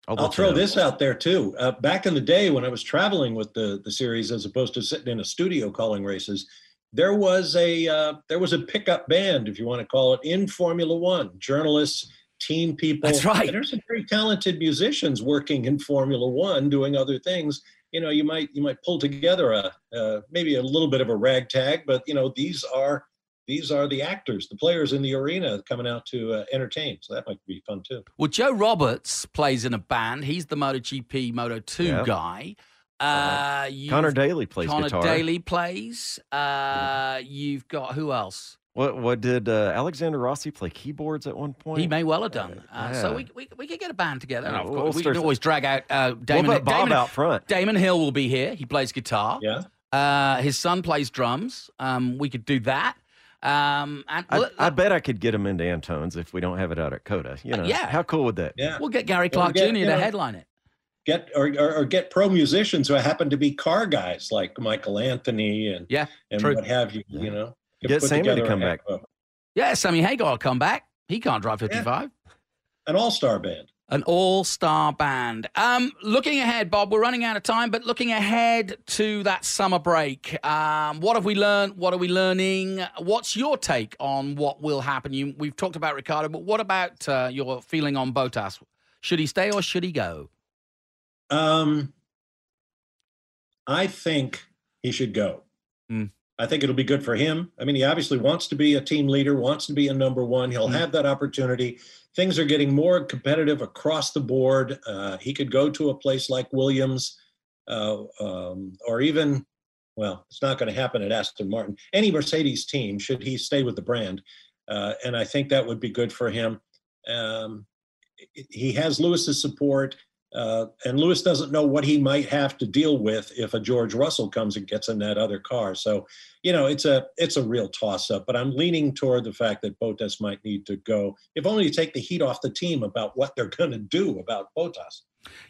I'll throw this out there too. Uh, back in the day when I was traveling with the the series, as opposed to sitting in a studio calling races, there was a uh, there was a pickup band, if you want to call it, in Formula One. Journalists, team people. That's right. And there's some very talented musicians working in Formula One, doing other things. You know, you might you might pull together a uh, maybe a little bit of a ragtag, but you know these are these are the actors, the players in the arena coming out to uh, entertain. So that might be fun too. Well, Joe Roberts plays in a band. He's the MotoGP Moto 2 Yeah. guy. Uh, you've- Connor Daly plays Connor guitar. Daly plays. Uh, you've got who else? What what did uh, Alexander Rossi play keyboards at one point? He may well have done. Uh, So we, we, we could get a band together. Yeah, of we'll course, we start- can always drag out uh, Damon. put Bob Damon, out front. Damon Hill will be here. He plays guitar. Yeah. Uh, his son plays drums. Um, we could do that. Um, and I, well, I bet I could get him into Antones if we don't have it out at COTA. You know, Uh, yeah. how cool would that be? Yeah. we'll get Gary Or Clark get, Jr. you to know, headline it. Get or, or, or get pro musicians who happen to be car guys like Michael Anthony and Yeah, and true. what have you. You know, Get put Sammy to come back. a- Yeah, Sammy Hagar will come back. He can't drive 55. An all-star band. An all-star band. Um, looking ahead, Bob, we're running out of time, but looking ahead to that summer break, um, what have we learned? What are we learning? What's your take on what will happen? You, we've talked about Ricciardo, but what about uh, your feeling on Bottas? Should he stay or should he go? Um, I think he should go. Mm. I think it'll be good for him. I mean, he obviously wants to be a team leader, wants to be a number one. He'll have that opportunity. Things are getting more competitive across the board. Uh, he could go to a place like Williams, uh, um, or even, well, it's not going to happen at Aston Martin. Any Mercedes team, should he stay with the brand, uh, and I think that would be good for him. Um, he has Lewis's support. Uh, and Lewis doesn't know what he might have to deal with if a George Russell comes and gets in that other car. So, you know, it's a it's a real toss up. But I'm leaning toward the fact that Bottas might need to go, if only to take the heat off the team about what they're going to do about Bottas.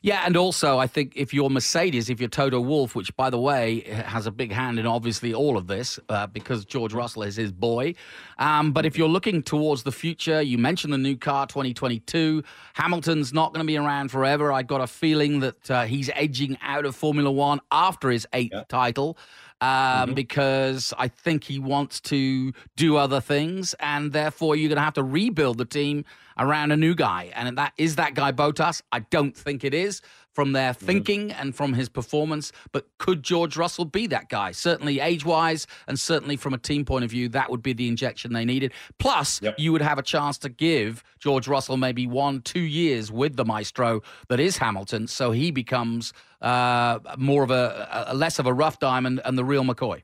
Yeah, and also I think if you're Mercedes, if you're Toto Wolff, which by the way has a big hand in obviously all of this uh, because George Russell is his boy. Um, but if you're looking towards the future, you mentioned the new car 2022. Hamilton's not going to be around forever. I got a feeling that uh, he's edging out of Formula One after his eighth title. Um, Because I think he wants to do other things, and therefore you're going to have to rebuild the team around a new guy. And that is that guy Bottas. I don't think it is from their thinking and from his performance. But could George Russell be that guy? Certainly age wise, and certainly from a team point of view, that would be the injection they needed. Plus, you would have a chance to give George Russell maybe one, two years with the maestro that is Hamilton, so he becomes uh, more of a, a less of a rough diamond and the real McCoy.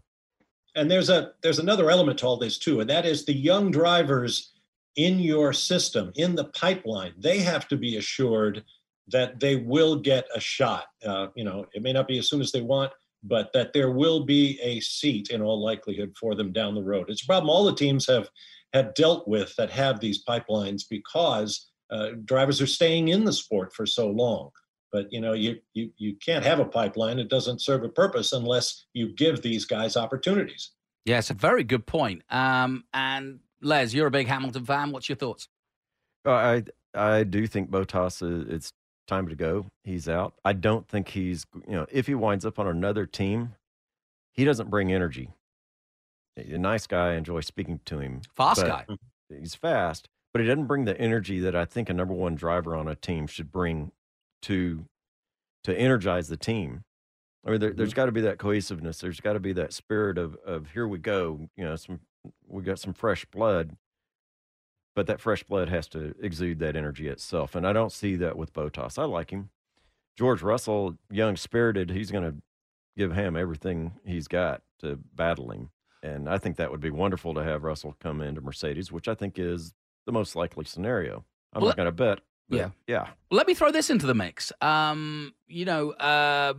And there's a there's another element to all this too, and that is the young drivers in your system, in the pipeline. They have to be assured that they will get a shot. Uh, you know, it may not be as soon as they want, but that there will be a seat in all likelihood for them down the road. It's a problem all the teams have have dealt with that have these pipelines because uh, drivers are staying in the sport for so long. But you know, you you you can't have a pipeline; it doesn't serve a purpose unless you give these guys opportunities. Yeah, it's a very good point. Um, and Les, you're a big Hamilton fan. What's your thoughts? Uh, I I do think Bottas is it's time to go. He's out. I don't think he's you know if he winds up on another team, he doesn't bring energy. A nice guy. I enjoy speaking to him. Fast guy. He's fast, but he doesn't bring the energy that I think a number one driver on a team should bring to to energize the team. I mean, there, there's mm-hmm. got to be that cohesiveness. There's got to be that spirit of of here we go. You know, some we got some fresh blood, but that fresh blood has to exude that energy itself. And I don't see that with Bottas. I like him. George Russell, young spirited, he's going to give Ham everything he's got to battle him. And I think that would be wonderful to have Russell come into Mercedes, which I think is the most likely scenario. I'm Well, not going to bet. yeah. Yeah. Let me throw this into the mix. Um, you know, uh,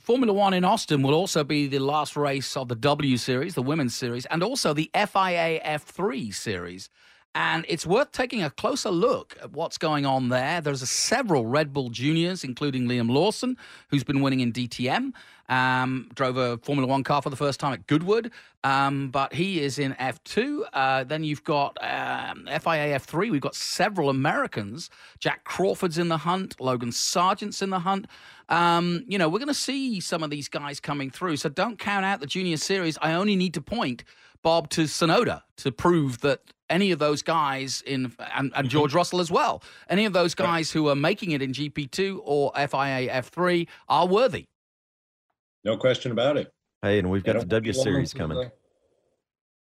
Formula One in Austin will also be the last race of the W Series, the women's series, and also the FIA F3 series. And it's worth taking a closer look at what's going on there. There's several Red Bull juniors, including Liam Lawson, who's been winning in DTM. Um, drove a Formula One car for the first time at Goodwood, um, but he is in F2. Uh, then you've got um, FIA F3. We've got several Americans. Jack Crawford's in the hunt. Logan Sargeant's in the hunt. Um, you know, we're going to see some of these guys coming through. So don't count out the junior series. I only need to point Bob to Tsunoda to prove that any of those guys in and, and George mm-hmm. Russell as well, any of those guys who are making it in GP2 or FIA F3 are worthy. No question about it. Hey, and we've got the W Series coming. the-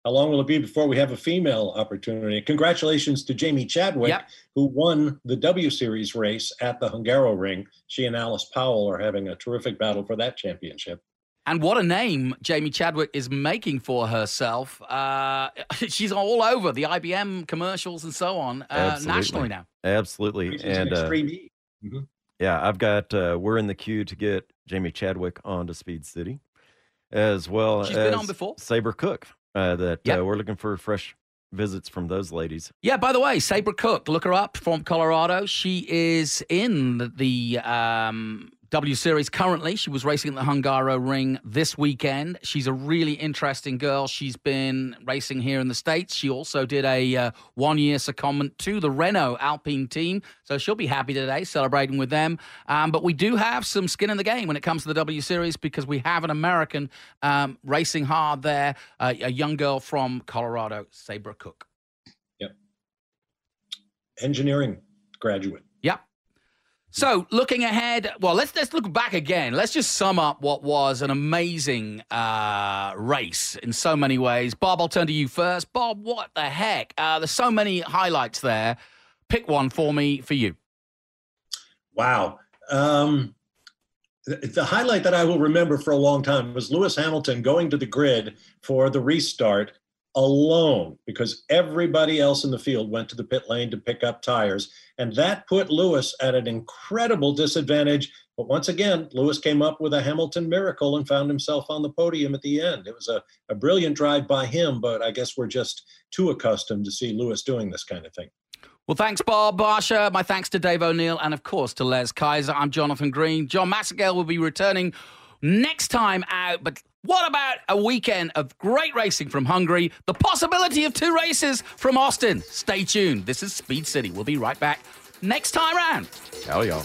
How long will it be before we have a female opportunity? Congratulations to Jamie Chadwick, Yep. who won the W Series race at the Hungaroring. She and Alice Powell are having a terrific battle for that championship. And what a name Jamie Chadwick is making for herself. Uh, she's all over the IBM commercials and so on uh, nationally now. Absolutely. She's And an uh, extreme E. Mhm. yeah, I've got, uh, we're in the queue to get Jamie Chadwick onto Speed City, as well She's as been on before. Sabré Cook. Uh, that Yep. uh, we're looking for fresh visits from those ladies. Yeah, by the way, Sabré Cook, look her up from Colorado. She is in the um, W Series currently. She was racing at the Hungaroring this weekend. She's a really interesting girl. She's been racing here in the States. She also did a uh, one year secondment to the Renault Alpine team. So she'll be happy today celebrating with them. Um, but we do have some skin in the game when it comes to the W Series because we have an American um, racing hard there, uh, a young girl from Colorado, Sabré Cook. Yep. Engineering graduate. So looking ahead, well, let's let's look back again. Let's just sum up what was an amazing uh, race in so many ways. Bob, I'll turn to you first. Bob, what the heck? Uh, there's so many highlights there. Pick one for me for you. Wow. Um, the, the highlight that I will remember for a long time was Lewis Hamilton going to the grid for the restart alone because everybody else in the field went to the pit lane to pick up tires. And that put Lewis at an incredible disadvantage. But once again, Lewis came up with a Hamilton miracle and found himself on the podium at the end. It was a, a brilliant drive by him, but I guess we're just too accustomed to see Lewis doing this kind of thing. Well, thanks, Bob Varsha. My thanks to Dave O'Neill and, of course, to Les Kaiser. I'm Jonathan Green. John Massengale will be returning next time out. But what about a weekend of great racing from Hungary? The possibility of two races from Austin. Stay tuned. This is Speed City. We'll be right back next time round. Hell, y'all.